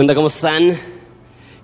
¿Cómo están?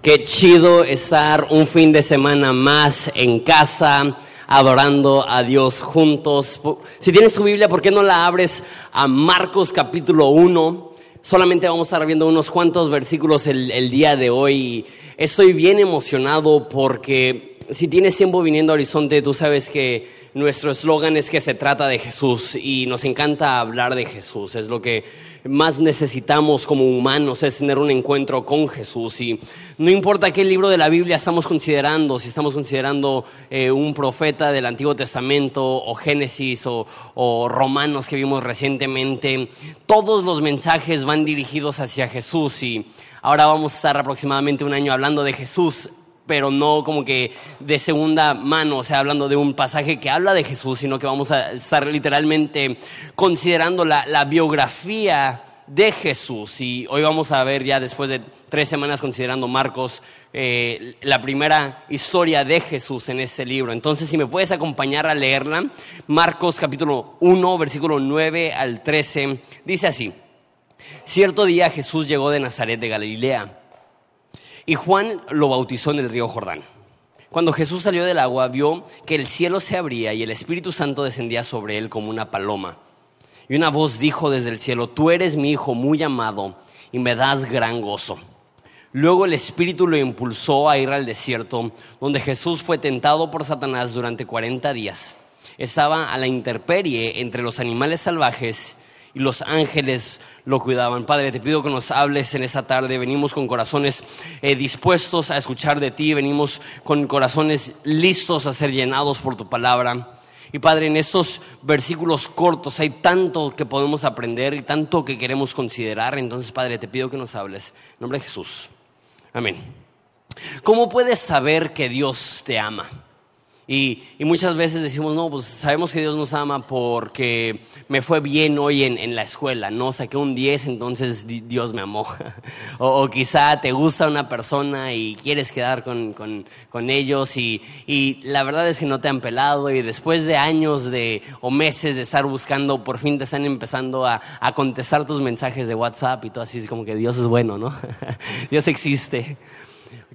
Qué chido estar un fin de semana más en casa, adorando a Dios juntos. Si tienes tu Biblia, ¿por qué no la abres a Marcos capítulo 1? Solamente vamos a estar viendo unos cuantos versículos el, el día de hoy. Estoy bien emocionado porque si tienes tiempo viniendo a Horizonte, tú sabes que nuestro eslogan es que se trata de Jesús y nos encanta hablar de Jesús. Es lo que más necesitamos como humanos, es tener un encuentro con Jesús. Y no importa qué libro de la Biblia estamos considerando, si estamos considerando eh, un profeta del Antiguo Testamento o Génesis o, o Romanos que vimos recientemente, todos los mensajes van dirigidos hacia Jesús y ahora vamos a estar aproximadamente un año hablando de Jesús pero no como que de segunda mano, o sea, hablando de un pasaje que habla de Jesús, sino que vamos a estar literalmente considerando la, biografía de Jesús. Y hoy vamos a ver ya después de tres semanas considerando Marcos, eh, la primera historia de Jesús en este libro. Entonces, si me puedes acompañar a leerla, Marcos capítulo 1, versículo 9 al 13, dice así, cierto día Jesús llegó de Nazaret de Galilea y Juan lo bautizó en el río Jordán. Cuando Jesús salió del agua, vio que el cielo se abría y el Espíritu Santo descendía sobre él como una paloma. Y una voz dijo desde el cielo, tú eres mi Hijo muy amado y me das gran gozo. Luego el Espíritu lo impulsó a ir al desierto, donde Jesús fue tentado por Satanás durante cuarenta días. Estaba a la intemperie entre los animales salvajes y los ángeles lo cuidaban. Padre, te pido que nos hables en esa tarde. Venimos con corazones eh, dispuestos a escuchar de ti, venimos con corazones listos a ser llenados por tu palabra. Y Padre, en estos versículos cortos hay tanto que podemos aprender y tanto que queremos considerar. Entonces, Padre, te pido que nos hables. En nombre de Jesús. Amén. ¿Cómo puedes saber que Dios te ama? Y, muchas veces decimos, no, pues sabemos que Dios nos ama porque me fue bien hoy en, la escuela, ¿no? Saqué un 10, entonces Dios me amó. o, quizá te gusta una persona y quieres quedar con, ellos y, la verdad es que no te han pelado y después de años de, o meses de estar buscando, por fin te están empezando a, a contestar tus mensajes de WhatsApp y todo así, es como que Dios es bueno, ¿no? Dios existe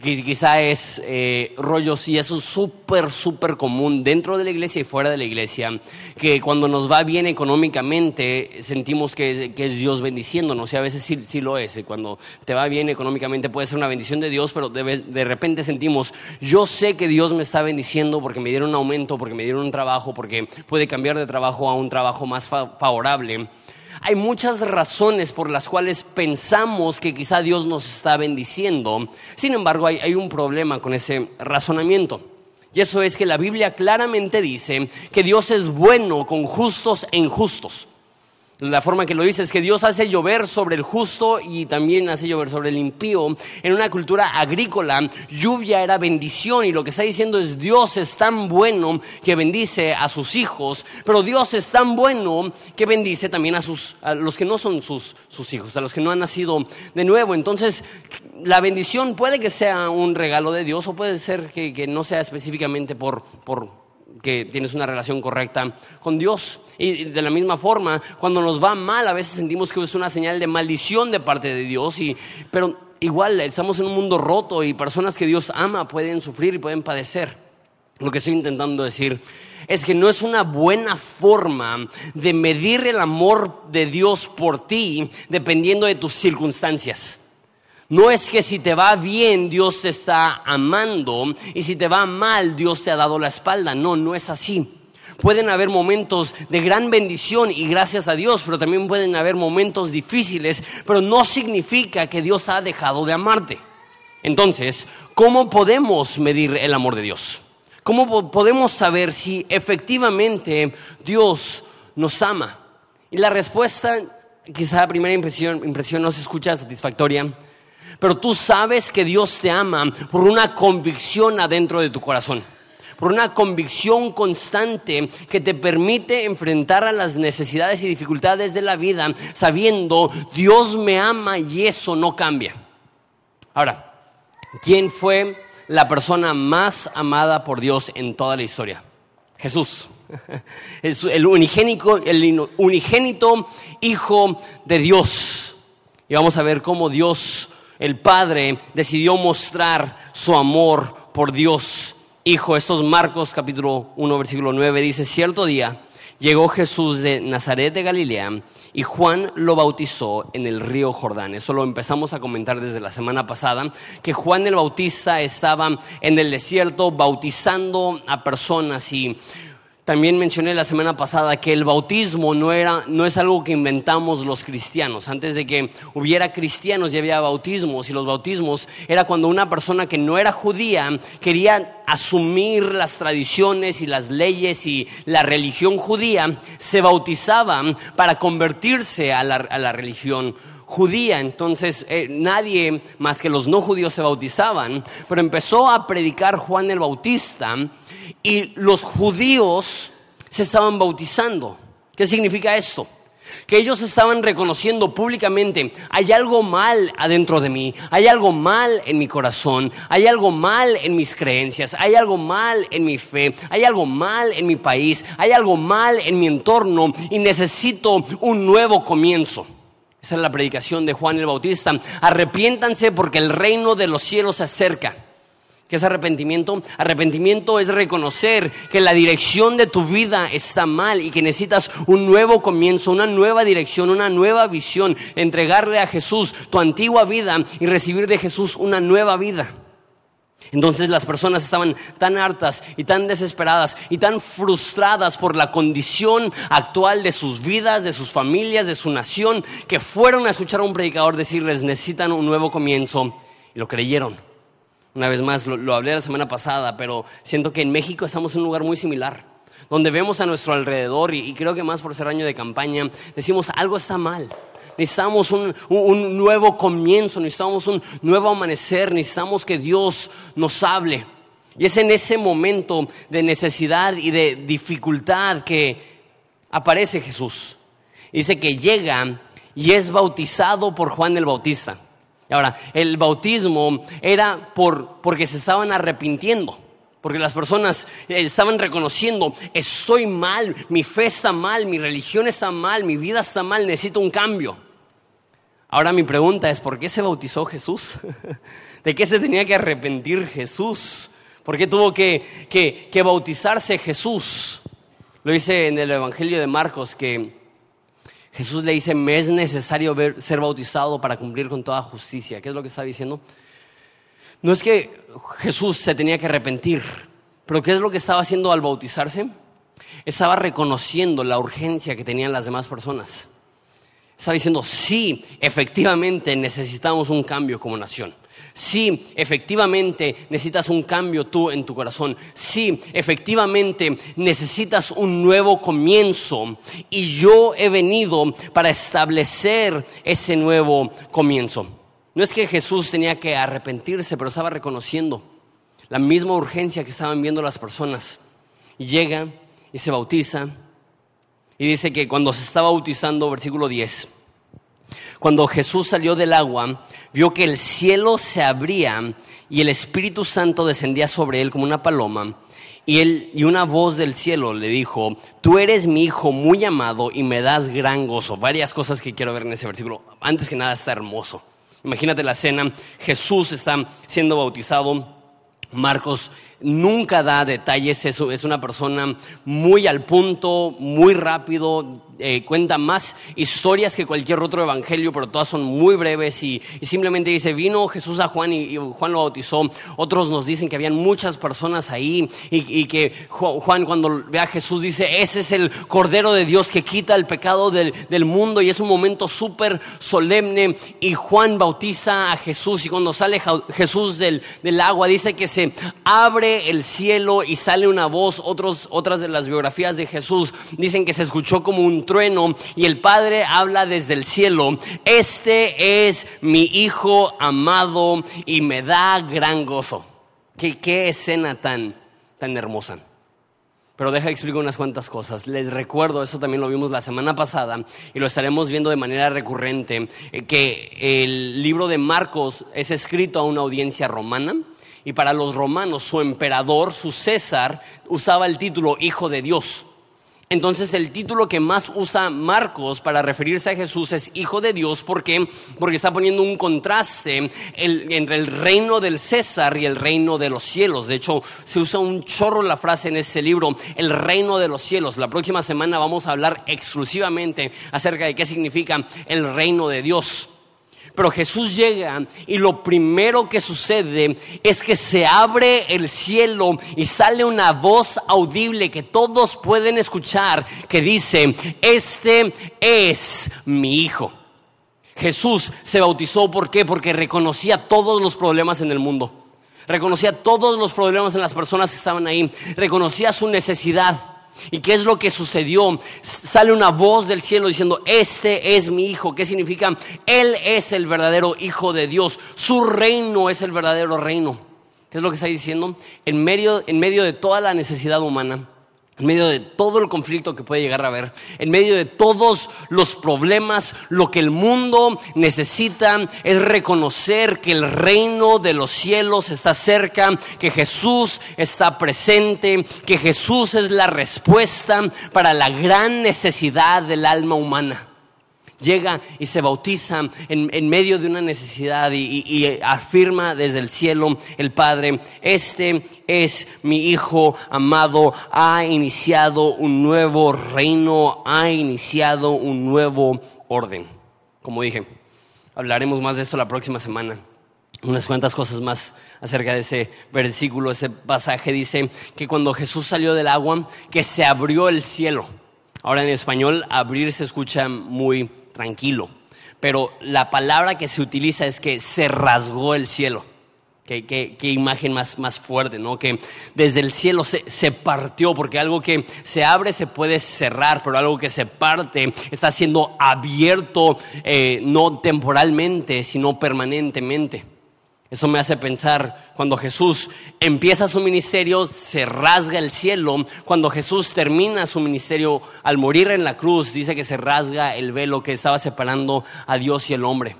quizá es eh, rollos y eso es súper, súper común dentro de la iglesia y fuera de la iglesia, que cuando nos va bien económicamente sentimos que, es Dios bendiciéndonos y a veces sí, lo es. Cuando te va bien económicamente puede ser una bendición de Dios, pero de, de repente sentimos, yo sé que Dios me está bendiciendo porque me dieron un aumento, porque me dieron un trabajo, porque puede cambiar de trabajo a un trabajo más favorable. Hay muchas razones por las cuales pensamos que quizá Dios nos está bendiciendo. Sin embargo, hay, un problema con ese razonamiento. Y eso es que la Biblia claramente dice que Dios es bueno con justos e injustos. La forma que lo dice es que Dios hace llover sobre el justo y también hace llover sobre el impío. En una cultura agrícola, lluvia era bendición y lo que está diciendo es Dios es tan bueno que bendice a sus hijos, pero Dios es tan bueno que bendice también a, sus, a los que no son sus, sus hijos, a los que no han nacido de nuevo. Entonces, la bendición puede que sea un regalo de Dios o puede ser que, que no sea específicamente por, por que tienes una relación correcta con Dios. Y de la misma forma, cuando nos va mal, a veces sentimos que es una señal de maldición de parte de Dios, y, pero igual estamos en un mundo roto y personas que Dios ama pueden sufrir y pueden padecer. Lo que estoy intentando decir es que no es una buena forma de medir el amor de Dios por ti dependiendo de tus circunstancias. No es que si te va bien Dios te está amando y si te va mal Dios te ha dado la espalda. No, no es así. Pueden haber momentos de gran bendición y gracias a Dios, pero también pueden haber momentos difíciles, pero no significa que Dios ha dejado de amarte. Entonces, ¿cómo podemos medir el amor de Dios? ¿Cómo podemos saber si efectivamente Dios nos ama? Y la respuesta, quizá la primera impresión, impresión no se escucha satisfactoria, pero tú sabes que Dios te ama por una convicción adentro de tu corazón por una convicción constante que te permite enfrentar a las necesidades y dificultades de la vida sabiendo Dios me ama y eso no cambia. Ahora, ¿quién fue la persona más amada por Dios en toda la historia? Jesús. Es el unigénico, el unigénito Hijo de Dios. Y vamos a ver cómo Dios el Padre decidió mostrar su amor por Dios. Hijo, estos Marcos capítulo 1 versículo 9 dice, cierto día llegó Jesús de Nazaret de Galilea y Juan lo bautizó en el río Jordán. Eso lo empezamos a comentar desde la semana pasada, que Juan el Bautista estaba en el desierto bautizando a personas y también mencioné la semana pasada que el bautismo no, era, no es algo que inventamos los cristianos. Antes de que hubiera cristianos ya había bautismos y los bautismos era cuando una persona que no era judía quería asumir las tradiciones y las leyes y la religión judía, se bautizaban para convertirse a la, religión judía. Entonces eh, nadie más que los no judíos se bautizaban, pero empezó a predicar Juan el Bautista y los judíos se estaban bautizando. ¿Qué significa esto? Que ellos estaban reconociendo públicamente, hay algo mal adentro de mí, hay algo mal en mi corazón, hay algo mal en mis creencias, hay algo mal en mi fe, hay algo mal en mi país, hay algo mal en mi entorno y necesito un nuevo comienzo. Esa es la predicación de Juan el Bautista. Arrepiéntanse porque el reino de los cielos se acerca. ¿Qué es arrepentimiento? Arrepentimiento es reconocer que la dirección de tu vida está mal y que necesitas un nuevo comienzo, una nueva dirección, una nueva visión, entregarle a Jesús tu antigua vida y recibir de Jesús una nueva vida. Entonces las personas estaban tan hartas y tan desesperadas y tan frustradas por la condición actual de sus vidas, de sus familias, de su nación, que fueron a escuchar a un predicador decirles necesitan un nuevo comienzo y lo creyeron. Una vez más, lo, hablé la semana pasada, pero siento que en México estamos en un lugar muy similar, donde vemos a nuestro alrededor, y, creo que más por ser año de campaña, decimos algo está mal. Necesitamos un, un, nuevo comienzo, necesitamos un nuevo amanecer, necesitamos que Dios nos hable. Y es en ese momento de necesidad y de dificultad que aparece Jesús. Dice que llega y es bautizado por Juan el Bautista. Ahora, el bautismo era por, porque se estaban arrepintiendo. Porque las personas eh, estaban reconociendo, estoy mal, mi fe está mal, mi religión está mal, mi vida está mal, necesito un cambio. Ahora mi pregunta es, ¿por qué se bautizó Jesús? ¿De qué se tenía que arrepentir Jesús? ¿Por qué tuvo que, que bautizarse Jesús? Lo dice en el Evangelio de Marcos que Jesús le dice, me es necesario ser bautizado para cumplir con toda justicia. ¿Qué es lo que está diciendo? No es que Jesús se tenía que arrepentir, pero ¿qué es lo que estaba haciendo al bautizarse? Estaba reconociendo la urgencia que tenían las demás personas. Estaba diciendo, sí, efectivamente necesitamos un cambio como nación. Sí, efectivamente necesitas un cambio tú en tu corazón. Sí, efectivamente necesitas un nuevo comienzo. Y yo he venido para establecer ese nuevo comienzo. No es que Jesús tenía que arrepentirse, pero estaba reconociendo la misma urgencia que estaban viendo las personas. Llega y se bautiza. Y dice que cuando se estaba bautizando, versículo 10, cuando Jesús salió del agua, vio que el cielo se abría y el Espíritu Santo descendía sobre él como una paloma. Y, él, y una voz del cielo le dijo, tú eres mi hijo muy amado y me das gran gozo. Varias cosas que quiero ver en ese versículo. Antes que nada está hermoso. Imagínate la escena, Jesús está siendo bautizado, Marcos nunca da detalles, es una persona muy al punto, muy rápido, eh, cuenta más historias que cualquier otro evangelio, pero todas son muy breves y, simplemente dice, vino Jesús a Juan y, Juan lo bautizó. Otros nos dicen que habían muchas personas ahí y, que Juan cuando ve a Jesús dice, ese es el Cordero de Dios que quita el pecado del, mundo y es un momento súper solemne y Juan bautiza a Jesús y cuando sale Jesús del, del agua dice que se abre el cielo y sale una voz. Otros, otras de las biografías de Jesús dicen que se escuchó como un trueno y el Padre habla desde el cielo, este es mi Hijo amado y me da gran gozo. Qué, qué escena tan, tan hermosa. Pero deja explicar unas cuantas cosas. Les recuerdo, eso también lo vimos la semana pasada y lo estaremos viendo de manera recurrente, eh, que el libro de Marcos es escrito a una audiencia romana y para los romanos su emperador, su César, usaba el título Hijo de Dios. Entonces el título que más usa Marcos para referirse a Jesús es Hijo de Dios. ¿Por qué? Porque está poniendo un contraste entre el reino del César y el reino de los cielos. De hecho, se usa un chorro la frase en este libro, el reino de los cielos. La próxima semana vamos a hablar exclusivamente acerca de qué significa el reino de Dios. Pero Jesús llega y lo primero que sucede es que se abre el cielo y sale una voz audible que todos pueden escuchar que dice, este es mi hijo. Jesús se bautizó, ¿por qué? Porque reconocía todos los problemas en el mundo. Reconocía todos los problemas en las personas que estaban ahí. Reconocía su necesidad. ¿Y qué es lo que sucedió? Sale una voz del cielo diciendo, este es mi hijo. ¿Qué significa? Él es el verdadero hijo de Dios. Su reino es el verdadero reino. ¿Qué es lo que está diciendo? En medio, en medio de toda la necesidad humana, en medio de todo el conflicto que puede llegar a haber, en medio de todos los problemas, lo que el mundo necesita es reconocer que el reino de los cielos está cerca, que Jesús está presente, que Jesús es la respuesta para la gran necesidad del alma humana llega y se bautiza en, medio de una necesidad y, afirma desde el cielo el Padre, este es mi Hijo amado, ha iniciado un nuevo reino, ha iniciado un nuevo orden. Como dije, hablaremos más de esto la próxima semana. Unas cuantas cosas más acerca de ese versículo, ese pasaje dice que cuando Jesús salió del agua, que se abrió el cielo. Ahora en español abrir se escucha muy tranquilo. Pero la palabra que se utiliza es que se rasgó el cielo. Qué, imagen más, más fuerte, ¿no? Que desde el cielo se, se, partió, porque algo que se abre se puede cerrar, pero algo que se parte está siendo abierto eh, no temporalmente, sino permanentemente. Eso me hace pensar, cuando Jesús empieza su ministerio, se rasga el cielo. Cuando Jesús termina su ministerio, al morir en la cruz, dice que se rasga el velo que estaba separando a Dios y el hombre.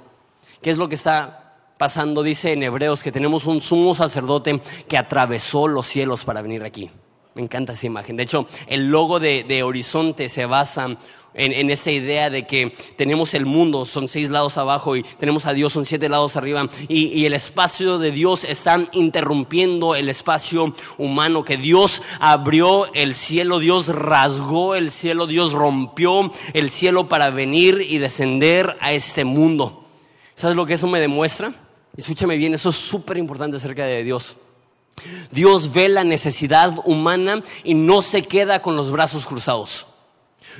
¿Qué es lo que está pasando? Dice en Hebreos que tenemos un sumo sacerdote que atravesó los cielos para venir aquí. Me encanta esa imagen. De hecho, el logo de, Horizonte se basa en, esa idea de que tenemos el mundo, son seis lados abajo, y tenemos a Dios, son siete lados arriba, y, y, el espacio de Dios está interrumpiendo el espacio humano, que Dios abrió el cielo, Dios rasgó el cielo, Dios rompió el cielo para venir y descender a este mundo. ¿Sabes lo que eso me demuestra? Escúchame bien, eso es súper importante acerca de Dios. Dios ve la necesidad humana y no se queda con los brazos cruzados.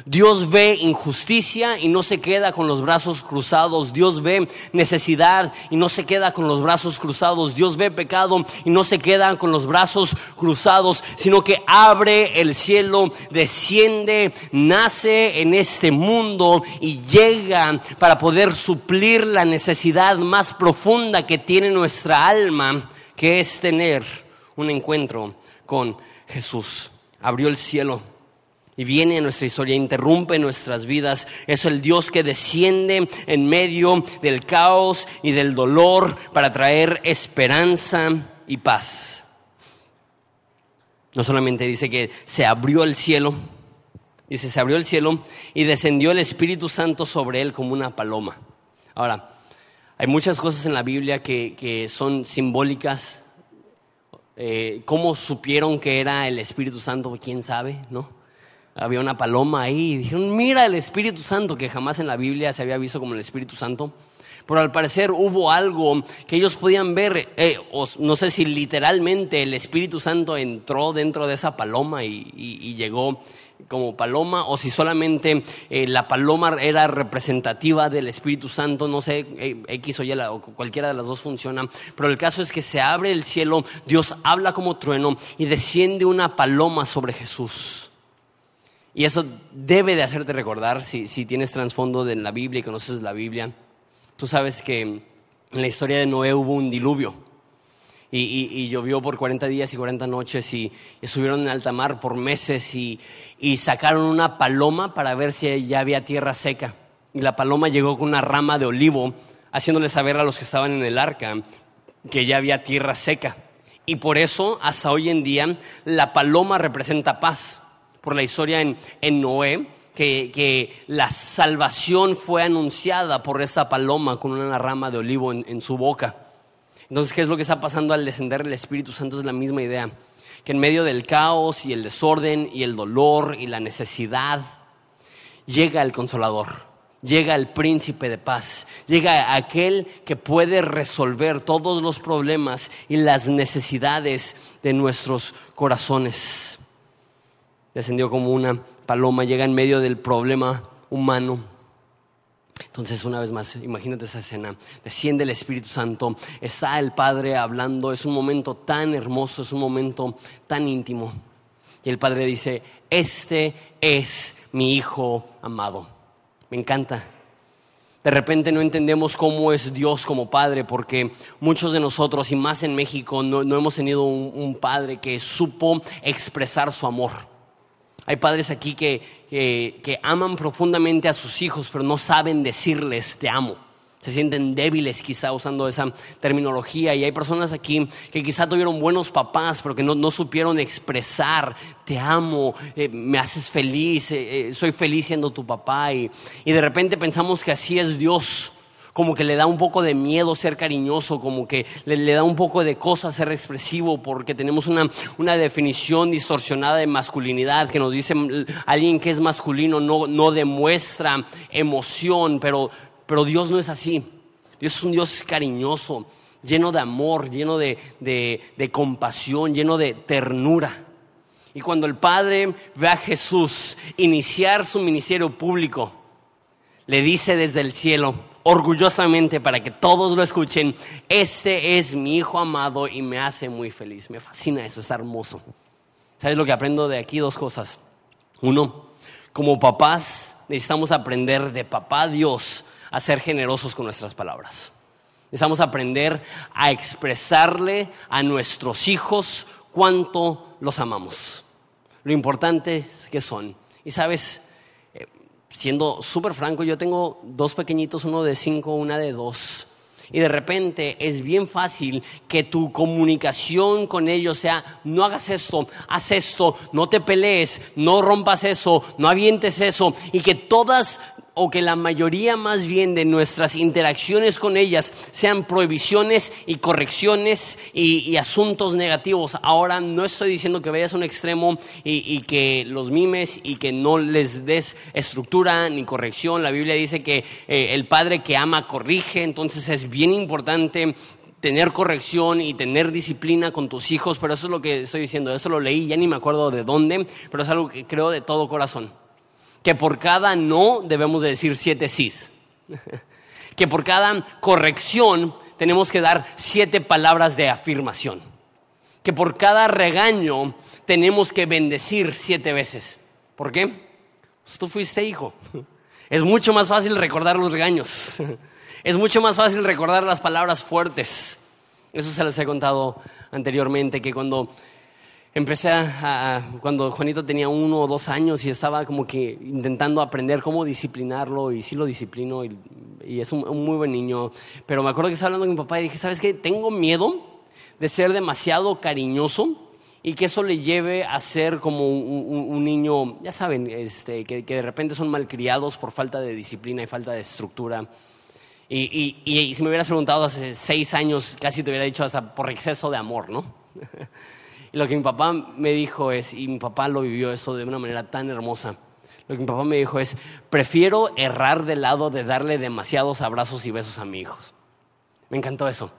Dios ve injusticia y no se queda con los brazos cruzados. Dios ve necesidad y no se queda con los brazos cruzados. Dios ve pecado y no se queda con los brazos cruzados, sino que abre el cielo, desciende, nace en este mundo y llega para poder suplir la necesidad más profunda que tiene nuestra alma, que es tener un encuentro con Jesús. Abrió el cielo y viene a nuestra historia, interrumpe nuestras vidas. Es el Dios que desciende en medio del caos y del dolor para traer esperanza y paz. No solamente dice que se abrió el cielo, dice se abrió el cielo y descendió el Espíritu Santo sobre él como una paloma. Ahora, hay muchas cosas en la Biblia que, que son simbólicas eh, ¿Cómo supieron que era el Espíritu Santo? ¿Quién sabe? ¿No? Había una paloma ahí y dijeron, mira el Espíritu Santo, que jamás en la Biblia se había visto como el Espíritu Santo. Pero al parecer hubo algo que ellos podían ver, eh, no sé si literalmente el Espíritu Santo entró dentro de esa paloma y llegó como paloma o si solamente eh, la paloma era representativa del Espíritu Santo, no sé, eh, X o Y, o cualquiera de las dos funciona, pero el caso es que se abre el cielo, Dios habla como trueno y desciende una paloma sobre Jesús. Y eso debe de hacerte recordar, si, si tienes trasfondo en la Biblia y conoces la Biblia, tú sabes que en la historia de Noé hubo un diluvio y, llovió por 40 días y 40 noches y, estuvieron en alta mar por meses y, sacaron una paloma para ver si ya había tierra seca. Y la paloma llegó con una rama de olivo, haciéndole saber a los que estaban en el arca que ya había tierra seca. Y por eso, hasta hoy en día, la paloma representa paz. Por la historia en, Noé, que, la salvación fue anunciada por esta paloma con una rama de olivo en, en su boca. Entonces, ¿qué es lo que está pasando al descender el Espíritu Santo? Es la misma idea, que en medio del caos y el desorden y el dolor y la necesidad, llega el consolador llega el príncipe de paz, llega aquel que puede resolver todos los problemas y las necesidades de nuestros corazones. Descendió como una paloma, llega en medio del problema humano. Entonces, una vez más, imagínate esa escena. Desciende el Espíritu Santo, está el Padre hablando, es un momento tan hermoso, es un momento tan íntimo. Y el Padre dice, este es mi Hijo amado. Me encanta. De repente no entendemos cómo es Dios como Padre, porque muchos de nosotros, y más en México, no, hemos tenido un, Padre que supo expresar su amor. Hay padres aquí que, que aman profundamente a sus hijos, pero no saben decirles te amo se sienten débiles quizá usando esa terminología. Y hay personas aquí que quizá tuvieron buenos papás pero que no, supieron expresar te amo, eh, me haces feliz, eh, eh, soy feliz siendo tu papá y, de repente pensamos que así es Dios como que le da un poco de miedo ser cariñoso, como que le, da un poco de cosa ser expresivo, porque tenemos una, una, definición distorsionada de masculinidad que nos dice alguien que es masculino no, no demuestra emoción, pero pero Dios no es así. Dios es un Dios cariñoso, lleno de amor, lleno de, compasión, lleno de ternura. Y cuando el Padre ve a Jesús iniciar su ministerio público, le dice desde el cielo, orgullosamente para que todos lo escuchen, este es mi Hijo amado y me hace muy feliz. Me fascina eso, es hermoso. ¿Sabes lo que aprendo de aquí? Dos cosas. Uno, como papás necesitamos aprender de papá Dios a ser generosos con nuestras palabras. Necesitamos aprender a expresarle a nuestros hijos cuánto los amamos. Lo importante es que son. Y sabes, siendo súper franco, yo tengo dos pequeñitos, uno de cinco, una de dos. Y de repente es bien fácil que tu comunicación con ellos sea, no hagas esto, haz esto, no te pelees, no rompas eso, no avientes eso. Y que todas o que la mayoría más bien de nuestras interacciones con ellas sean prohibiciones y correcciones y, asuntos negativos. Ahora no estoy diciendo que vayas a un extremo y, que los mimes y que no les des estructura ni corrección. La Biblia dice que eh, el padre que ama corrige, entonces es bien importante tener corrección y tener disciplina con tus hijos, pero eso es lo que estoy diciendo, eso lo leí, ya ni me acuerdo de dónde, pero es algo que creo de todo corazón que por cada no debemos de decir siete sís. que por cada corrección tenemos que dar siete palabras de afirmación. Que por cada regaño tenemos que bendecir siete veces. ¿Por qué? Pues tú fuiste hijo. Es mucho más fácil recordar los regaños. Es mucho más fácil recordar las palabras fuertes. Eso se les he contado anteriormente, que cuando empecé a, cuando Juanito tenía uno o dos años y estaba como que intentando aprender cómo disciplinarlo y sí lo disciplino y, es un, muy buen niño. Pero me acuerdo que estaba hablando con mi papá y dije, ¿sabes qué? Tengo miedo de ser demasiado cariñoso y que eso le lleve a ser como un, niño, ya saben, este, que, de repente son malcriados por falta de disciplina y falta de estructura. Y, y si me hubieras preguntado hace seis años, casi te hubiera dicho hasta por exceso de amor, ¿no? Y lo que mi papá me dijo es, y mi papá lo vivió eso de una manera tan hermosa, lo que mi papá me dijo es, prefiero errar del lado de darle demasiados abrazos y besos a mis hijos. Me encantó eso.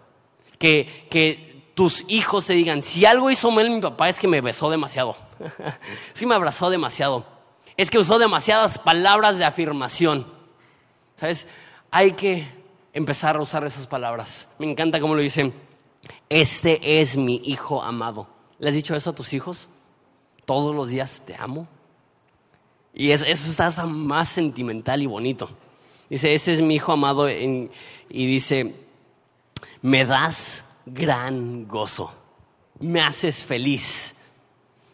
Que, que tus hijos te digan, si algo hizo mal mi papá es que me besó demasiado, sí me abrazó demasiado, es que usó demasiadas palabras de afirmación. ¿Sabes? Hay que empezar a usar esas palabras. Me encanta cómo lo dicen, este es mi hijo amado. ¿Le has dicho eso a tus hijos? Todos los días te amo. Y eso, está más sentimental y bonito. Dice, este es mi hijo amado y dice, me das gran gozo, me haces feliz.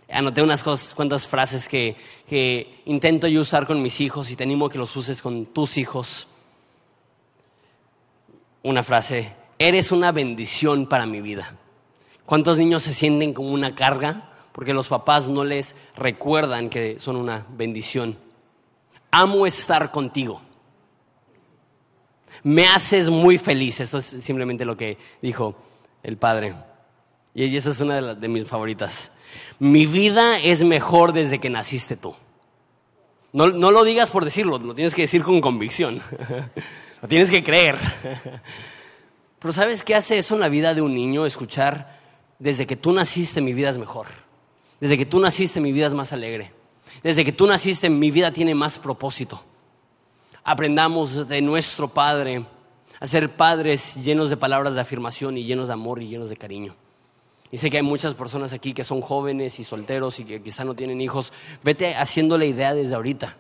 Anoté unas cosas, cuantas frases que, que intento yo usar con mis hijos y te animo a que los uses con tus hijos. Una frase, eres una bendición para mi vida. ¿Cuántos niños se sienten como una carga porque los papás no les recuerdan que son una bendición. Amo estar contigo. Me haces muy feliz. Esto es simplemente lo que dijo el padre. Y esa es una de, mis favoritas. Mi vida es mejor desde que naciste tú. No, no lo digas por decirlo, lo tienes que decir con convicción. lo tienes que creer. Pero ¿sabes qué hace eso en la vida de un niño? Escuchar, desde que tú naciste mi vida es mejor. Desde que tú naciste mi vida es más alegre. Desde que tú naciste mi vida tiene más propósito. Aprendamos de nuestro Padre a ser padres llenos de palabras de afirmación y llenos de amor y llenos de cariño. Y sé que hay muchas personas aquí que son jóvenes y solteros y que quizá no tienen hijos. Vete haciendo la idea desde ahorita.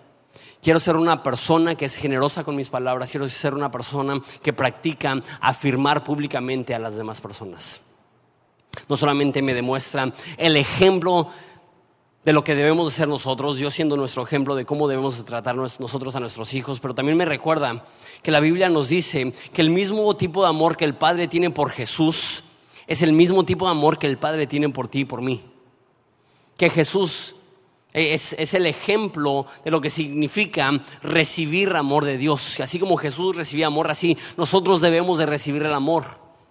Quiero ser una persona que es generosa con mis palabras. Quiero ser una persona que practica afirmar públicamente a las demás personas. No solamente me demuestra el ejemplo de lo que debemos de ser nosotros, Dios siendo nuestro ejemplo de cómo debemos tratar nosotros a nuestros hijos, pero también me recuerda que la Biblia nos dice que el mismo tipo de amor que el Padre tiene por Jesús es el mismo tipo de amor que el Padre tiene por ti y por mí. Que Jesús es, el ejemplo de lo que significa recibir amor de Dios. Así como Jesús recibía amor, así nosotros debemos de recibir el amor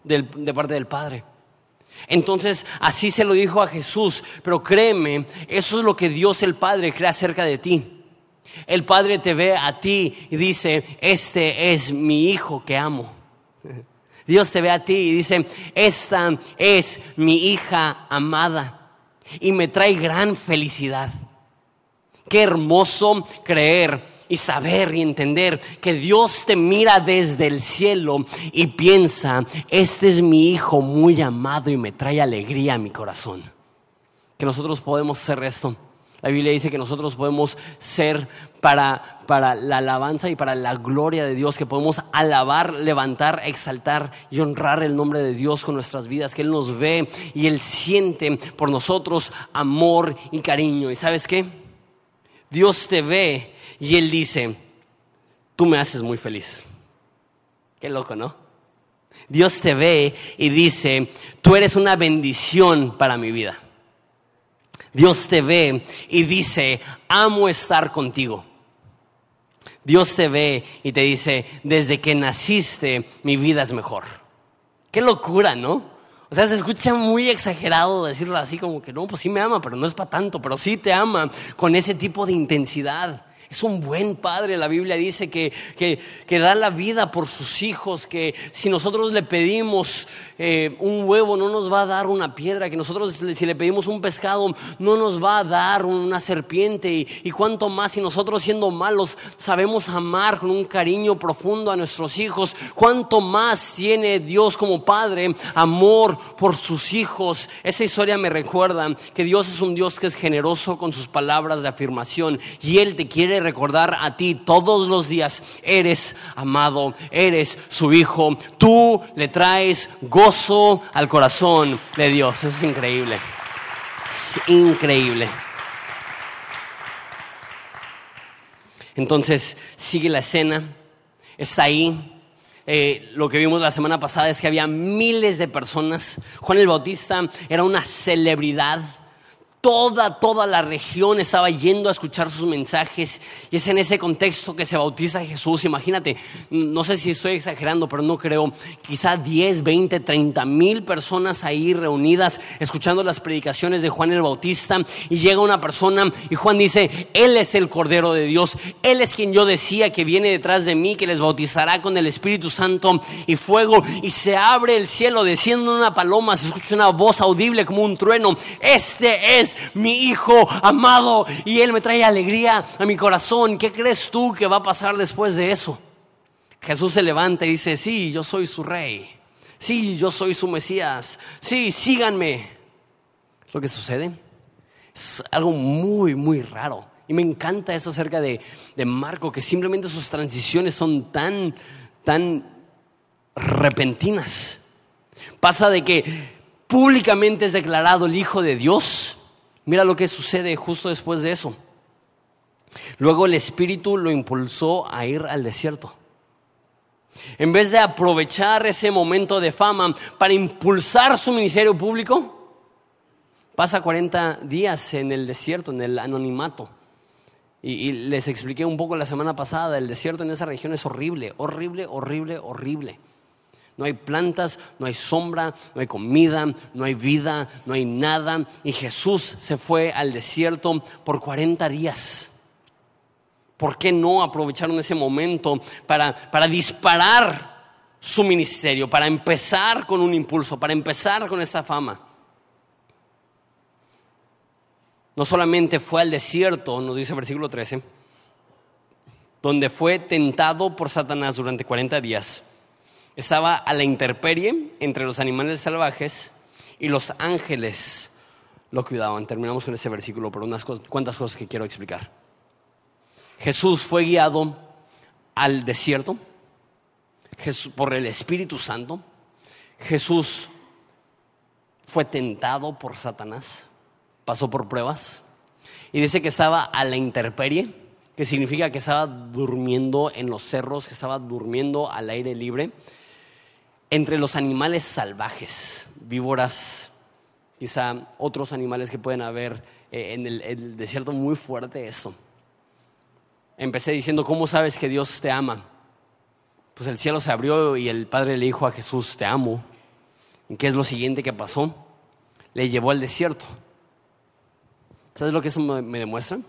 de parte del Padre. Entonces, así se lo dijo a Jesús, pero créeme, eso es lo que Dios el Padre cree acerca de ti. El Padre te ve a ti y dice, este es mi hijo que amo. Dios te ve a ti y dice, esta es mi hija amada y me trae gran felicidad. Qué hermoso creer y saber y entender que Dios te mira desde el cielo y piensa, este es mi hijo muy amado y me trae alegría a mi corazón. Que nosotros podemos ser esto. La Biblia dice que nosotros podemos ser para, para la alabanza y para la gloria de Dios, que podemos alabar, levantar, exaltar y honrar el nombre de Dios con nuestras vidas, que Él nos ve y Él siente por nosotros amor y cariño. ¿Y sabes qué? Dios te ve y él dice, tú me haces muy feliz. Qué loco, ¿no? Dios te ve y dice, tú eres una bendición para mi vida. Dios te ve y dice, amo estar contigo. Dios te ve y te dice, desde que naciste mi vida es mejor. Qué locura, ¿no? O sea, se escucha muy exagerado decirlo así como que no, pues sí me ama, pero no es para tanto, pero sí te ama con ese tipo de intensidad. Es un buen padre. La Biblia dice que, que, da la vida por sus hijos, que si nosotros le pedimos eh, un huevo no nos va a dar una piedra, que nosotros si le pedimos un pescado no nos va a dar una serpiente. Y, y cuanto más si nosotros siendo malos sabemos amar con un cariño profundo a nuestros hijos, cuánto más tiene Dios como padre amor por sus hijos. Esa historia me recuerda que Dios es un Dios que es generoso con sus palabras de afirmación y Él te quiere recordar a ti todos los días, eres amado, eres su hijo, tú le traes gozo al corazón de Dios. Eso es increíble. Increíble. Entonces sigue la escena, está ahí. Eh, lo que vimos la semana pasada es que había miles de personas. Juan el Bautista era una celebridad Toda, toda la región estaba yendo a escuchar sus mensajes y es en ese contexto que se bautiza Jesús. Imagínate, no sé si estoy exagerando, pero no creo, quizá 10, 20, 30 mil personas ahí reunidas escuchando las predicaciones de Juan el Bautista y llega una persona y Juan dice, Él es el Cordero de Dios, Él es quien yo decía que viene detrás de mí, que les bautizará con el Espíritu Santo y fuego y se abre el cielo, desciende una paloma, se escucha una voz audible como un trueno. Este es mi hijo amado y él me trae alegría a mi corazón. ¿Qué crees tú que va a pasar después de eso? Jesús se levanta y dice, sí, yo soy su rey. Sí, yo soy su Mesías. Sí, síganme. ¿Es lo que sucede? Es algo muy, muy raro. Y me encanta eso acerca de, de Marco, que simplemente sus transiciones son tan, tan repentinas. Pasa de que públicamente es declarado el Hijo de Dios Mira lo que sucede justo después de eso. Luego el Espíritu lo impulsó a ir al desierto. En vez de aprovechar ese momento de fama para impulsar su ministerio público, Pasa 40 días en el desierto, en el anonimato. Y, les expliqué un poco la semana pasada, el desierto en esa región es horrible, horrible, horrible, horrible. No hay plantas, no hay sombra, no hay comida, no hay vida, no hay nada. Y Jesús se fue al desierto por 40 días. ¿Por qué no aprovecharon ese momento para, para disparar su ministerio, para empezar con un impulso, para empezar con esta fama? No solamente fue al desierto, nos dice el versículo 13, donde fue tentado por Satanás durante 40 días. Estaba a la intemperie entre los animales salvajes y los ángeles lo cuidaban. Terminamos con ese versículo por unas cuantas cosas que quiero explicar. Jesús fue guiado al desierto por el Espíritu Santo. Jesús fue tentado por Satanás pasó por pruebas. Y dice que estaba a la intemperie, que significa que estaba durmiendo en los cerros, que estaba durmiendo al aire libre, entre los animales salvajes, víboras, quizá otros animales que pueden haber eh, en el, desierto, muy fuerte eso. Empecé diciendo, ¿cómo sabes que Dios te ama? Pues el cielo se abrió y el Padre le dijo a Jesús, te amo. ¿Y qué es lo siguiente que pasó? Le llevó al desierto. ¿Sabes lo que eso me demuestra?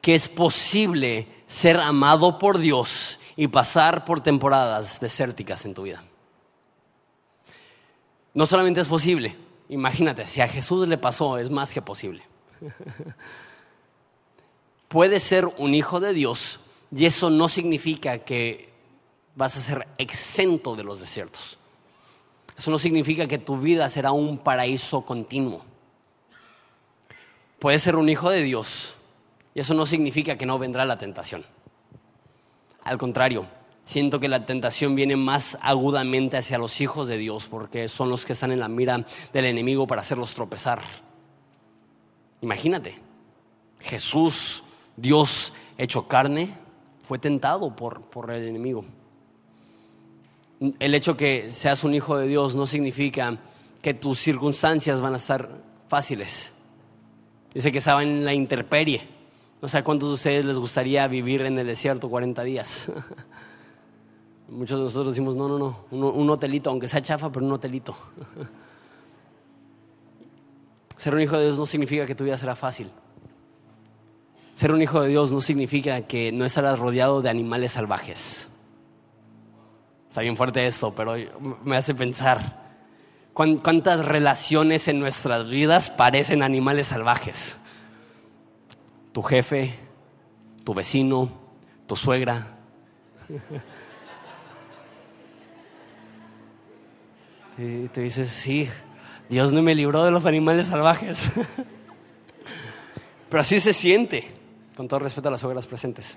Que es posible ser amado por Dios y pasar por temporadas desérticas en tu vida. No solamente es posible, imagínate, si a Jesús le pasó, es más que posible. Puedes ser un hijo de Dios y eso no significa que vas a ser exento de los desiertos. Eso no significa que tu vida será un paraíso continuo. Puedes ser un hijo de Dios y eso no significa que no vendrá la tentación. Al contrario, siento que la tentación viene más agudamente hacia los hijos de Dios porque son los que están en la mira del enemigo para hacerlos tropezar. Imagínate, Jesús, Dios hecho carne, fue tentado por, por el enemigo. El hecho que seas un hijo de Dios no significa que tus circunstancias van a estar fáciles. Dice que estaba en la interperie. No sé a cuántos de ustedes les gustaría vivir en el desierto 40 días. Muchos de nosotros decimos, no, no, no, un, hotelito, aunque sea chafa, pero un hotelito. Ser un hijo de Dios no significa que tu vida será fácil. Ser un hijo de Dios no significa que no estarás rodeado de animales salvajes. Está bien fuerte eso, pero me hace pensar cuántas relaciones en nuestras vidas parecen animales salvajes. Tu jefe, tu vecino, tu suegra. Y te dices, sí, Dios no me libró de los animales salvajes. Pero así se siente, con todo respeto a las suegras presentes.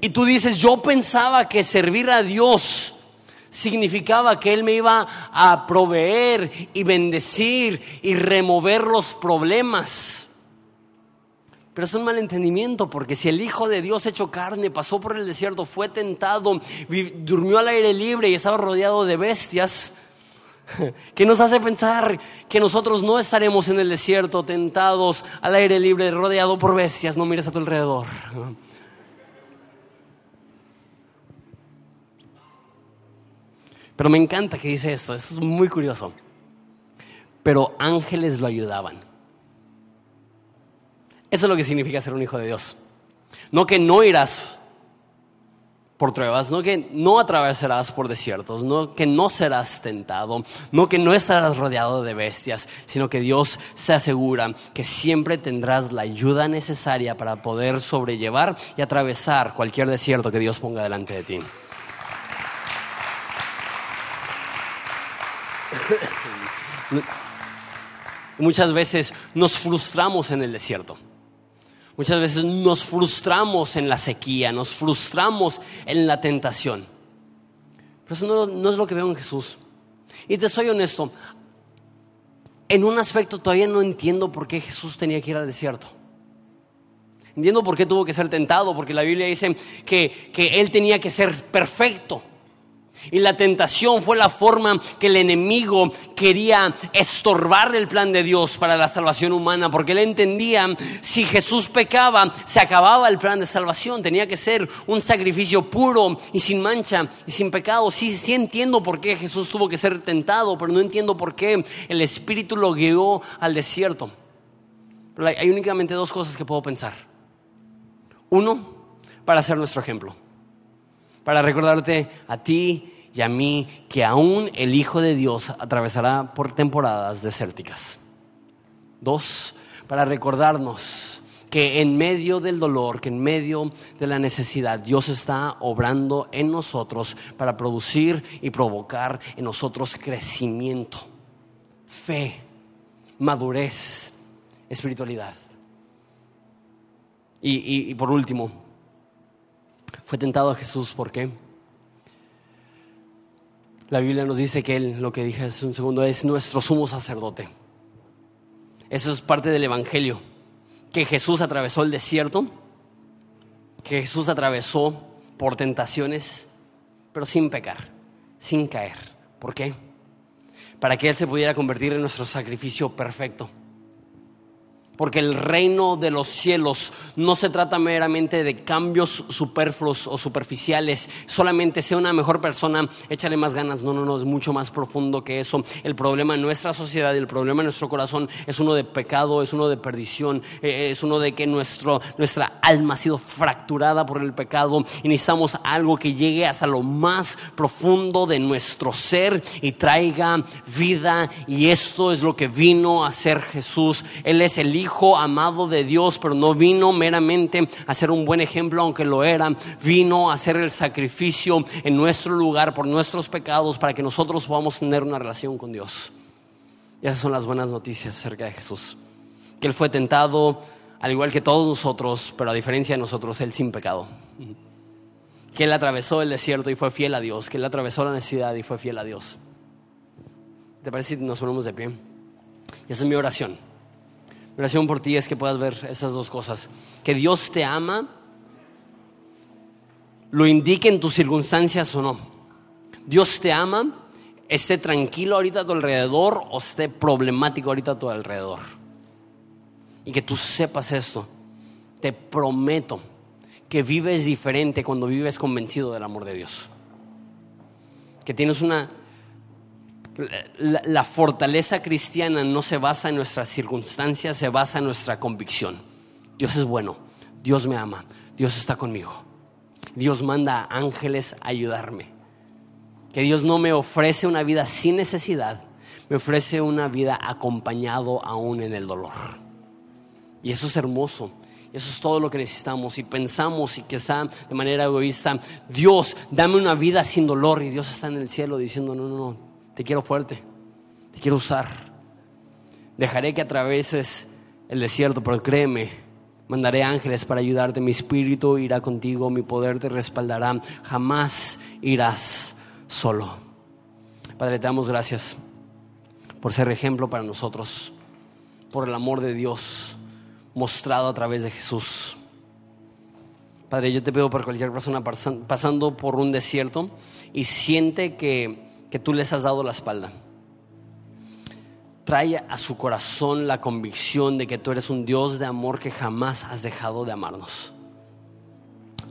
Y tú dices, yo pensaba que servir a Dios significaba que Él me iba a proveer y bendecir y remover los problemas. Pero es un malentendimiento porque si el Hijo de Dios hecho carne pasó por el desierto, fue tentado, durmió al aire libre y estaba rodeado de bestias, que nos hace pensar que nosotros no estaremos en el desierto tentados al aire libre, rodeado por bestias, no mires a tu alrededor. Pero me encanta que dice esto, esto es muy curioso. Pero ángeles lo ayudaban. Eso es lo que significa ser un hijo de Dios. No que no irás por pruebas, no que no atravesarás por desiertos, no que no serás tentado, no que no estarás rodeado de bestias, sino que Dios se asegura que siempre tendrás la ayuda necesaria para poder sobrellevar y atravesar cualquier desierto que Dios ponga delante de ti. Muchas veces nos frustramos en el desierto. Muchas veces nos frustramos en la sequía, nos frustramos en la tentación. Pero eso no, es lo que veo en Jesús. Y te soy honesto, en un aspecto todavía no entiendo por qué Jesús tenía que ir al desierto. Entiendo por qué tuvo que ser tentado, porque la Biblia dice que, que Él tenía que ser perfecto. Y la tentación fue la forma que el enemigo quería estorbar el plan de Dios para la salvación humana, porque él entendía si Jesús pecaba, se acababa el plan de salvación, tenía que ser un sacrificio puro y sin mancha y sin pecado. Sí, sí entiendo por qué Jesús tuvo que ser tentado, pero no entiendo por qué el Espíritu lo guió al desierto. Pero hay únicamente dos cosas que puedo pensar. Uno, para ser nuestro ejemplo para recordarte a ti y a mí que aún el Hijo de Dios atravesará por temporadas desérticas. Dos, para recordarnos que en medio del dolor, que en medio de la necesidad, Dios está obrando en nosotros para producir y provocar en nosotros crecimiento, fe, madurez, espiritualidad. Y, y por último, fue tentado a Jesús, ¿por qué? La Biblia nos dice que Él, lo que dije hace un segundo, es nuestro sumo sacerdote. Eso es parte del Evangelio, que Jesús atravesó el desierto, que Jesús atravesó por tentaciones, pero sin pecar, sin caer. ¿Por qué? Para que Él se pudiera convertir en nuestro sacrificio perfecto porque el reino de los cielos no se trata meramente de cambios superfluos o superficiales, solamente sea una mejor persona, échale más ganas, no, no, no, es mucho más profundo que eso. El problema en nuestra sociedad y el problema en nuestro corazón es uno de pecado, es uno de perdición, eh, es uno de que nuestro, nuestra alma ha sido fracturada por el pecado y necesitamos algo que llegue hasta lo más profundo de nuestro ser y traiga vida y esto es lo que vino a hacer Jesús. Él es el Hijo amado de Dios, pero no vino meramente a ser un buen ejemplo, aunque lo era, vino a hacer el sacrificio en nuestro lugar por nuestros pecados para que nosotros podamos tener una relación con Dios. Y esas son las buenas noticias acerca de Jesús. Que Él fue tentado al igual que todos nosotros, pero a diferencia de nosotros, Él sin pecado. Que Él atravesó el desierto y fue fiel a Dios. Que Él atravesó la necesidad y fue fiel a Dios. ¿Te parece si nos ponemos de pie? esa es mi oración mi por ti es que puedas ver esas dos cosas. Que Dios te ama, lo indique en tus circunstancias o no. Dios te ama, esté tranquilo ahorita a tu alrededor o esté problemático ahorita a tu alrededor. Y que tú sepas esto. Te prometo que vives diferente cuando vives convencido del amor de Dios. Que tienes una la, fortaleza cristiana no se basa en nuestras circunstancias, se basa en nuestra convicción. Dios es bueno, Dios me ama, Dios está conmigo. Dios manda a ángeles a ayudarme. Que Dios no me ofrece una vida sin necesidad, me ofrece una vida acompañado aún en el dolor. Y eso es hermoso. Eso es todo lo que necesitamos. Y pensamos y quizá de manera egoísta, Dios, dame una vida sin dolor. Y Dios está en el cielo diciendo, no, no, no, te quiero fuerte, te quiero usar. Dejaré que atraveses el desierto, pero créeme, mandaré ángeles para ayudarte. Mi espíritu irá contigo, mi poder te respaldará. Jamás irás solo. Padre, te damos gracias por ser ejemplo para nosotros, por el amor de Dios mostrado a través de Jesús. Padre, yo te pido por cualquier persona pasando por un desierto y siente que que tú les has dado la espalda. Trae a su corazón la convicción de que tú eres un Dios de amor que jamás has dejado de amarnos.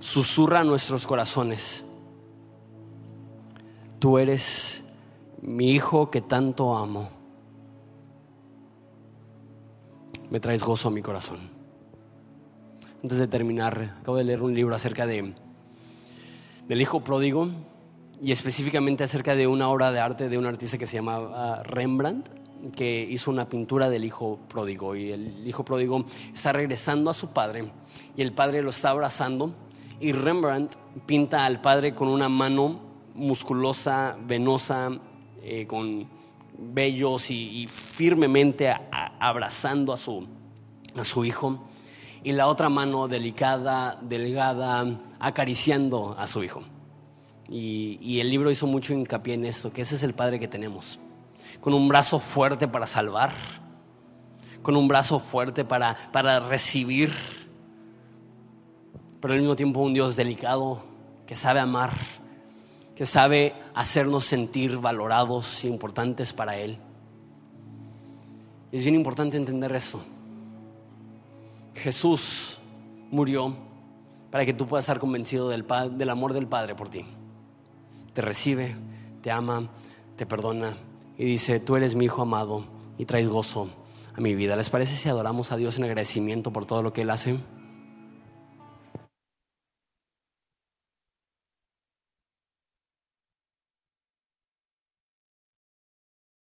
Susurra a nuestros corazones. Tú eres mi hijo que tanto amo. Me traes gozo a mi corazón. Antes de terminar, acabo de leer un libro acerca de del hijo pródigo y específicamente acerca de una obra de arte de un artista que se llamaba Rembrandt, que hizo una pintura del hijo pródigo. Y el hijo pródigo está regresando a su padre y el padre lo está abrazando y Rembrandt pinta al padre con una mano musculosa, venosa, eh, con vellos y, firmemente abrazando a su, a su hijo y la otra mano delicada, delgada, acariciando a su hijo. Y, el libro hizo mucho hincapié en esto, que ese es el Padre que tenemos, con un brazo fuerte para salvar, con un brazo fuerte para, para recibir, pero al mismo tiempo un Dios delicado, que sabe amar, que sabe hacernos sentir valorados e importantes para Él. Es bien importante entender eso. Jesús murió para que tú puedas estar convencido del, del amor del Padre por ti. Te recibe, te ama, te perdona y dice, tú eres mi hijo amado y traes gozo a mi vida. ¿Les parece si adoramos a Dios en agradecimiento por todo lo que Él hace?